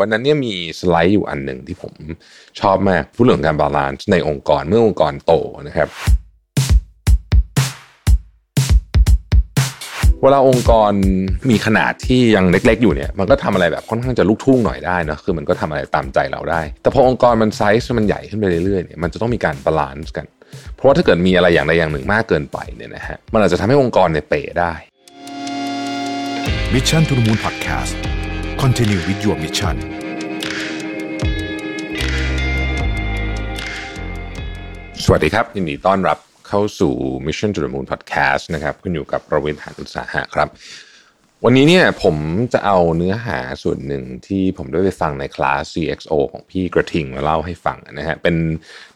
วันนั้นเนี่ยมีสไลด์อยู่อันหนึ่งที่ผมชอบมากพูดเรื่องการ balance ในองค์กรเมื่อองค์กรโตนะครับ เวลาองค์กรมีขนาดที่ยังเล็ก ๆ อยู่เนี่ยมันก็ทำอะไรแบบค่อนข้างจะลูกทุ่งหน่อยได้นะคือมันก็ทำอะไรตามใจเราได้ แต่พอองค์กรมันไซส์มันใหญ่ขึ้นไปเรื่อยๆเนี่ยมันจะต้องมีการ balance กัน เพราะว่าถ้าเกิดมีอะไรอย่างใดอย่างหนึ่งมากเกินไปเนี่ยนะฮะมันอาจจะทำให้องค์กรเนี่ยเป๋ได้ Mission to the Moon Podcast Continue with your mission สวัสดีครับ ยินดีต้อนรับเข้าสู่ Mission to the Moon Podcast นะครับคุณอยู่กับประวินหานุสาหะครับ วันนี้เนี่ยผมจะเอาเนื้อหาส่วนหนึ่งที่ผมได้ไปฟังในคลาส CXO ของพี่กระทิงมาเล่าให้ฟังนะฮะเป็น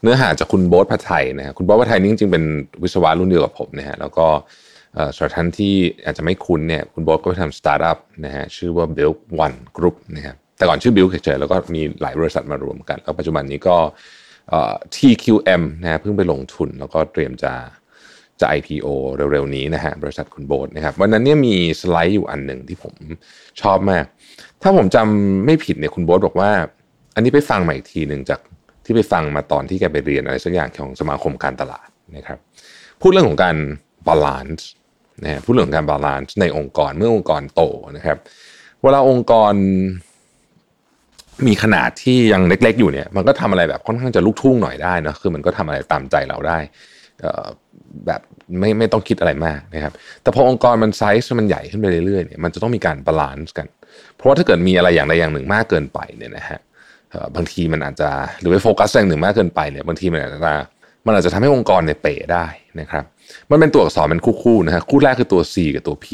เนื้อหาจากคุณโบ๊ทพัทไทยนะฮะคุณโบ๊ทพัทไทยนี่จริงๆเป็นวิศวะรุ่นเดียวกับผมนะฮะแล้วก็ สำหรับท่านที่อาจจะไม่คุ้นเนี่ยคุณโบ๊ทก็ไปทำสตาร์ทอัพนะฮะชื่อว่า Build One Group นะครับแต่ก่อนชื่อ Build เฉยๆแล้วก็มีหลายบริษัทมารวมกัน แล้วปัจจุบันนี้ก็ TQM นะฮะเพิ่งไปลงทุนแล้วก็เตรียมจะจะ IPO เร็วๆนี้นะฮะบริษัทคุณโบ๊ทนะครับวันนั้นเนี่ยมีสไลด์อยู่อันหนึ่งที่ผมชอบมาก ถ้าผมจำไม่ผิดเนี่ยคุณโบ๊ทบอกว่า อันนี้ไปฟังใหม่อีกทีหนึ่งจากที่ไปฟังมาตอนที่แกไปเรียนอะไรสักอย่างของสมาคมการตลาดนะครับพูดเรื่องของการ balance นะฮะพูดเรื่องการ balance ในองค์กรเมื่อองค์กรโตนะครับ เวลาองค์กรมีขนาดที่ยังเล็ก ๆ อยู่เนี่ยมันก็ทำอะไรแบบค่อนข้างจะลูกทุ่งหน่อยได้นะคือมันก็ทำอะไรตามใจเราได้แบบไม่ไม่ต้องคิดอะไรมากนะครับ แต่พอองค์กรมันไซส์มันใหญ่ขึ้นไปเรื่อยๆเนี่ยมันจะต้องมีการ balance กัน เพราะว่าถ้าเกิดมีอะไรอย่างใดอย่างหนึ่งมากเกินไปเนี่ยนะฮะบางทีมันอาจจะหรือไปโฟกัสอย่างหนึ่งมากเกินไปเนี่ยบางทีมันอาจจะมันอาจจะทำให้องค์กรเนี่ยเป๋ได้นะครับ มันเป็นตัวอักษรเป็นคู่ๆนะฮะคู่แรกคือตัว C กับตัว P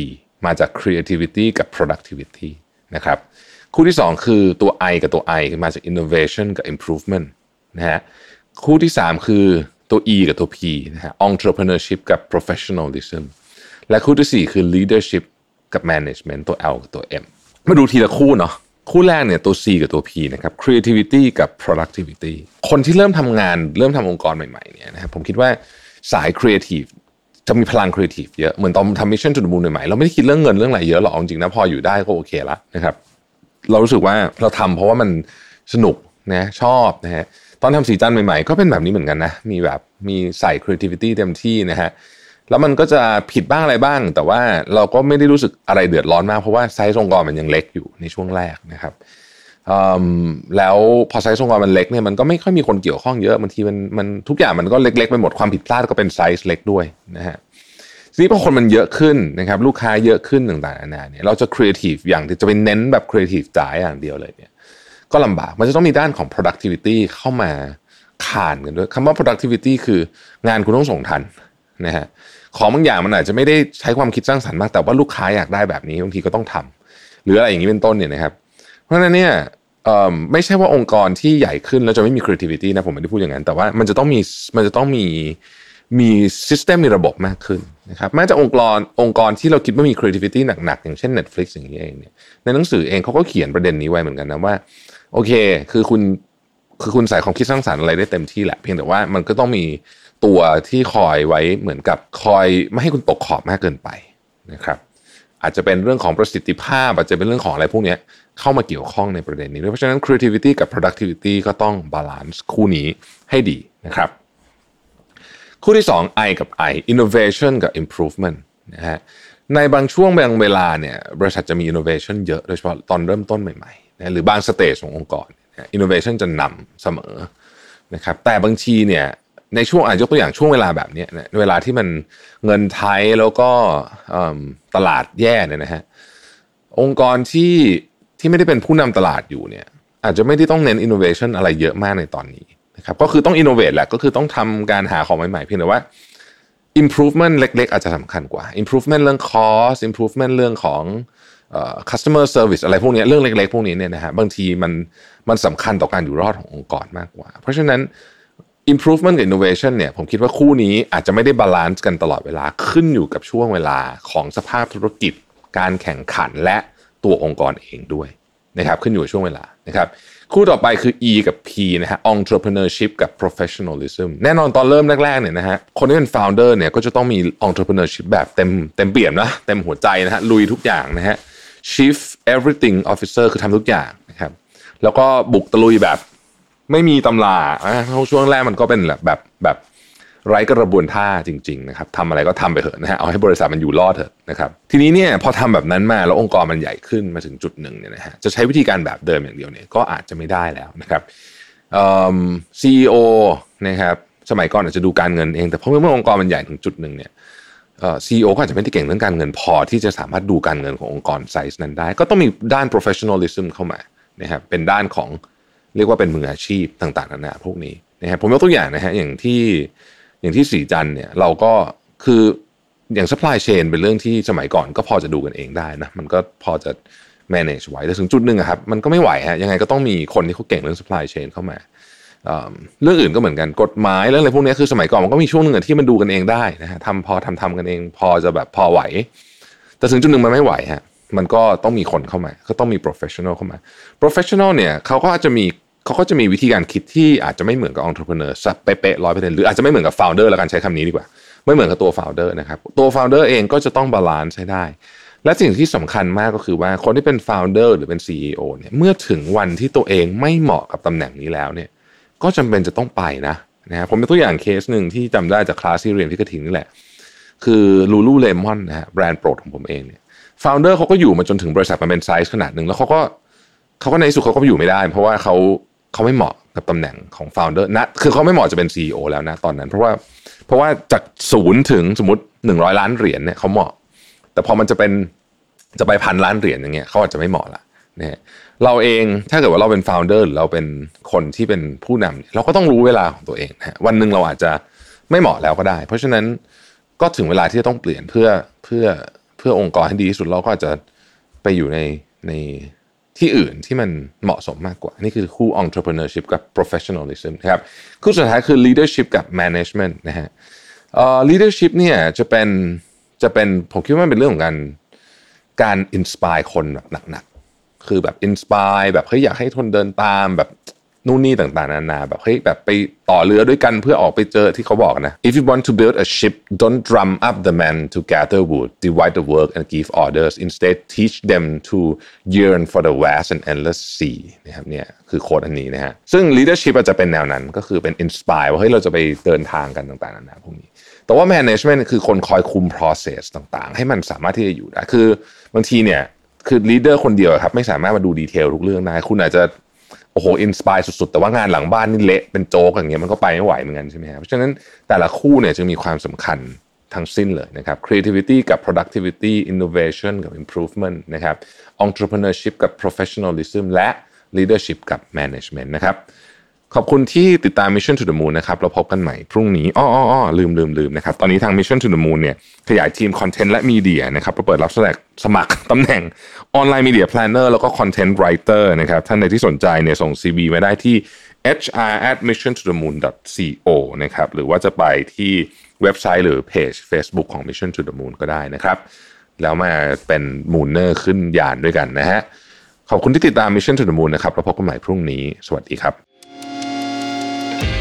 มาจาก creativity กับ productivity นะครับคู่ที่ 2 คือตัว I กับตัว I มาจาก innovation กับ improvement นะฮะคู่ที่ 3 คือตัว E กับตัว P นะฮะ entrepreneurship กับ professionalism และคู่ที่ 4 คือ leadership กับ management ตัว L กับตัว M มาดูทีละคู่เนาะคู่แรกเนี่ยตัว C กับตัว P นะครับ creativity กับ productivity คนที่เริ่มทำงานเริ่มทำองค์กรใหม่ๆเนี่ยนะครับผมคิดว่าสาย creative จะมีพลัง creative เยอะ เหมือนตอนทำ mission to the moon ใหม่ๆเราไม่ได้คิดเรื่องเงินเรื่องอะไรเยอะหรอกจริงๆนะพออยู่ได้ก็โอเคละนะครับเรารู้สึกว่าเราทำเพราะว่ามันสนุกนะชอบนะฮะตอนทำสีจันใหม่ๆ ก็เป็นแบบนี้เหมือนกันนะมีแบบมีใส่ creativity เต็มที่นะฮะแล้วมันก็จะผิดบ้างอะไรบ้าง แต่ว่าเราก็ไม่ได้รู้สึกอะไรเดือดร้อนมากเพราะว่าไซส์องค์กรมันยังเล็กอยู่ในช่วงแรกนะครับ แล้วพอไซส์องค์กรมันเล็กเนี่ยมันก็ไม่ค่อยมีคนเกี่ยวข้องเยอะบางทีมันมันทุกอย่างมันก็เล็กๆไปหมดความผิดพลาดก็เป็นไซส์เล็กด้วยนะฮะทีนี้พอคนมันเยอะขึ้นนะครับลูกค้าเยอะขึ้นต่างๆนานาเนี่ยเราจะครีเอทีฟอย่างจะไปเน้นแบบครีเอทีฟจ๋าอย่างเดียวเลยเนี่ยก็ลำบากมันจะต้องมีด้านของ productivity เข้ามาขานกันด้วยคำว่า productivity คืองานคุณต้องส่งทันนะฮะของบางอย่างมันอาจจะไม่ได้ใช้ความคิดสร้างสรรค์มากแต่ว่าลูกค้าอยากได้แบบนี้บางทีก็ต้องทำหรืออะไรอย่างนี้เป็นต้นเนี่ยนะครับ ราะฉะนั้นเนี่ยไม่ใช่ว่าองค์กรที่ใหญ่ขึ้นแล้วจะไม่มี creativity นะผมไม่ได้พูดอย่างนั้น แต่ว่ามันจะต้องมีมันจะต้องมีมีซิสเต็มมีระบบมากขึ้นนะครับแม้จะองค์กรองค์กรที่เราคิดว่ามี creativity หนักๆ อย่างเช่น Netflix อย่างนี้เองเนี่ยในหนังสือเองเขาก็เขียนประเด็นนี้ไว้เหมือนกันนะว่า โอเค คือคุณคือคุณใส่ความคิดสร้างสรรค์อะไรได้เต็มที่แหละ เพียงแต่ว่ามันก็ต้องมีตัวที่คอยไว้เหมือนกับคอยไม่ให้คุณตกขอบมากเกินไปนะครับ อาจจะเป็นเรื่องของประสิทธิภาพ อาจจะเป็นเรื่องของอะไรพวกนี้ เข้ามาเกี่ยวข้องในประเด็นนี้ด้วยเพราะฉะนั้น creativity กับ productivity ก็ต้อง balance คู่นี้ให้ดีนะครับ คู่ที่ 2 I กับ I innovation กับ improvement นะฮะในบางช่วงบางเวลาเนี่ยบริษัทจะมี innovation เยอะโดยเฉพาะตอนเริ่มต้นใหม่ๆนะหรือบางสเตจขององค์กร innovation จะนำเสมอนะครับแต่บางทีเนี่ยในช่วงอ่ายกตัวอย่างช่วงเวลาแบบนี้เวลาที่มันเงินไทยแล้วก็ตลาดแย่เนี่ยนะฮะองค์กรที่ ที่ไม่ได้เป็นผู้นำตลาดอยู่เนี่ยอาจจะไม่ได้ต้องเน้น innovation อะไรเยอะมากในตอนนี้นะครับก็คือต้อง innovate แหละก็คือต้องทำการหาของใหม่ๆเพียงแต่ว่า improvement เล็ก ๆ อาจจะสำคัญกว่า improvement เรื่อง cost improvement เรื่องของ customer service อะไรพวกนี้เรื่องเล็ก ๆ พวกนี้เนี่ยนะฮะบางทีมันมันสำคัญต่อการอยู่รอดขององค์กรมากกว่า เพราะฉะนั้น improvement กับ innovation เนี่ยผมคิดว่าคู่นี้อาจจะไม่ได้ balance กันตลอดเวลาขึ้นอยู่กับช่วงเวลาของสภาพธุรกิจ การแข่งขันและตัวองค์กรเองด้วย นะครับขึ้นอยู่ช่วงเวลานะครับคู่ต่อไปคือ E กับ P นะฮะ entrepreneurship กับ professionalism แน่นอนตอนเริ่มแรกๆเนี่ยนะฮะคนที่เป็น founder เนี่ยก็จะต้องมี entrepreneurship แบบเต็มเต็มเปี่ยมนะเต็มหัวใจนะฮะลุยทุกอย่างนะฮะ chief everything officer คือทำทุกอย่างนะครับแล้วก็บุกตะลุยแบบไม่มีตำรานะช่วงแรกมันก็เป็นแบบแบบแบบ ไร้กระบวนท่าจริงๆนะครับทำอะไรก็ทำไปเถอะนะฮะเอาให้บริษัทมันอยู่รอดเถอะนะครับทีนี้เนี่ยพอทำแบบนั้นมาแล้วองค์กรมันใหญ่ขึ้นมาถึงจุดหนึ่งเนี่ยนะฮะจะใช้วิธีการแบบเดิมอย่างเดียวเนี่ยก็อาจจะไม่ได้แล้วนะครับซีอีโอนะครับสมัยก่อนอาจจะดูการเงินเองแต่พอเมื่อองค์กรมันใหญ่ถึงจุดหนึ่งเนี่ยซีอีโอก็อาจจะไม่ได้เก่งเรื่องการเงินพอที่จะสามารถดูการเงินขององค์กรไซส์นั้นได้ ก็ต้องมีด้าน professionalism เข้ามานะครับเป็นด้านของเรียกว่าเป็นมืออาชีพต่างๆนานาพวกนี้นะครับผมยกตัวอย่างนะฮะอย่างที่ อย่างที่สีจันเนี่ยเราก็คืออย่าง supply chain เป็นเรื่องที่สมัยก่อนก็พอจะดูกันเองได้นะมันก็พอจะ manage ไว้แต่ถึงจุดหนึ่งครับมันก็ไม่ไหวฮะยังไงก็ต้องมีคนที่เขาเก่งเรื่อง supply chain เข้ามาเรื่องอื่นก็เหมือนกันกฎหมายเรื่องอะไรพวกนี้คือสมัยก่อนมันก็มีช่วงหนึ่งที่มันดูกันเองได้นะฮะทำพอทำทำกันเอง พอจะแบบพอไหว แต่ถึงจุดหนึ่งมันไม่ไหวฮะมันก็ต้องมีคนเข้ามา ก็ต้องมี professional เข้ามา professional เนี่ยเขาก็อาจจะมี เขาก็จะมีวิธีการคิดที่อาจจะไม่เหมือนกับ entrepreneur สักเป๊ะร้อยเปอร์เซ็นต์หรืออาจจะไม่เหมือนกับ founder แล้วกันใช้คำนี้ดีกว่า ไม่เหมือนกับตัว founder นะครับตัว founder เองก็จะต้อง balance ใช้ได้ และสิ่งที่สำคัญมากก็คือว่าคนที่เป็น founder หรือเป็น CEO เนี่ยเมื่อถึงวันที่ตัวเองไม่เหมาะกับตำแหน่งนี้แล้วเนี่ยก็จำเป็นจะต้องไปนะนะผมเป็นตัวอย่างเคสหนึ่งที่จำได้จากคลาสที่เรียนที่กระถิ่นนี่แหละ คือ Lululemon นะฮะแบรนด์โปรดของผมเองเนี่ย founder เขาก็อยู่มาจนถึงบริษัทมันเป็นไซส์ขนาดหนึ่งแล้วเขาก็เขาก็ในสุดเขาก็อยู่ไม่ได้ เพราะว่าเขา เขาไม่เหมาะกับตำแหน่งของ founder นะคือเขาไม่เหมาะจะเป็น CEO แล้วนะตอนนั้น เพราะว่าเพราะว่าจากศูนย์ถึงสมมติหนึ่งร้อยล้านเหรียญเนี่ยเขาเหมาะ แต่พอมันจะเป็นจะไปพันล้านเหรียญอย่างเงี้ยเขาอาจจะไม่เหมาะละเนี่ยเราเองถ้าเกิดว่าเราเป็นฟาวเดอร์หรือเราเป็นคนที่เป็นผู้นำเราก็ต้องรู้เวลาของตัวเองนะวันหนึ่งเราอาจจะไม่เหมาะแล้วก็ได้ เพราะฉะนั้นก็ถึงเวลาที่จะต้องเปลี่ยนเพื่อเพื่อเพื่อองค์กรให้ดีที่สุดเราก็อาจจะไปอยู่ในใน ที่อื่นที่มันเหมาะสมมากกว่า นี่คือคู่ entrepreneurship กับ professionalism นะครับคู่สุดท้ายคือ leadership กับ management นะฮะ leadership เนี่ยจะเป็นจะเป็นผมคิดว่ามันเป็นเรื่องของการการ inspire คนแบบหนักๆ คือแบบ inspire แบบเฮ้ยอยากให้ทนเดินตามแบบ นู่นนี่ต่างๆนานาแบบเฮ้ยแบบไปต่อเรือด้วยกันเพื่อออกไปเจอที่เขาบอกนะ if you want to build a ship don't drum up the men to gather wood divide the work and give orders instead teach them to yearn for the vast and endless sea นะครับเนี่ยคือโค้ดอันนี้นะฮะซึ่ง leadership จะเป็นแนวนั้นก็คือเป็น inspire ว่าเฮ้ยเราจะไปเดินทางกันต่างๆนานาพวกนี้ แต่ว่า management คือคนคอยคุม process ต่างๆ ให้มันสามารถที่จะอยู่ได้คือบางทีเนี่ยคือ leader คนเดียวครับไม่สามารถมาดูดีเทลทุกเรื่องได้คุณอาจจะ โอ้โหอินสปายสุดๆ แต่ว่างานหลังบ้านนี่เละเป็นโจ๊กอย่างเงี้ยมันก็ไปไม่ไหวเหมือนกันใช่ไหมครัเพราะฉะนั้นแต่ละคู่เนี่ยจึงมีความสำคัญทั้งสิ้นเลยนะครับ creativity กับ productivity innovation กับ improvement นะครับ entrepreneurship กับ professionalism และ leadership กับ management นะครับ ขอบคุณที่ติดตาม Mission to the Moon นะครับเราพบกันใหม่พรุ่งนี้อ้ออ้อลืมลืมลืมนะครับตอนนี้ทาง Mission to the Moon เนี่ยขยายทีม content และ media นะครับเราเปิดรับสมัครสมัครตำแหน่ง online media planner แล้วก็ content writer นะครับท่านใดที่สนใจเนี่ยส่ง CV มาได้ที่ hr at mission to the moon co นะครับหรือว่าจะไปที่เว็บไซต์หรือเพจ Facebook ของ Mission to the Moon ก็ได้นะครับ แล้วมาเป็น Mooner ขึ้นยานด้วยกันนะฮะขอบคุณที่ติดตาม Mission to the Moon นะครับเราพบกันใหม่พรุ่งนี้ สวัสดีครับ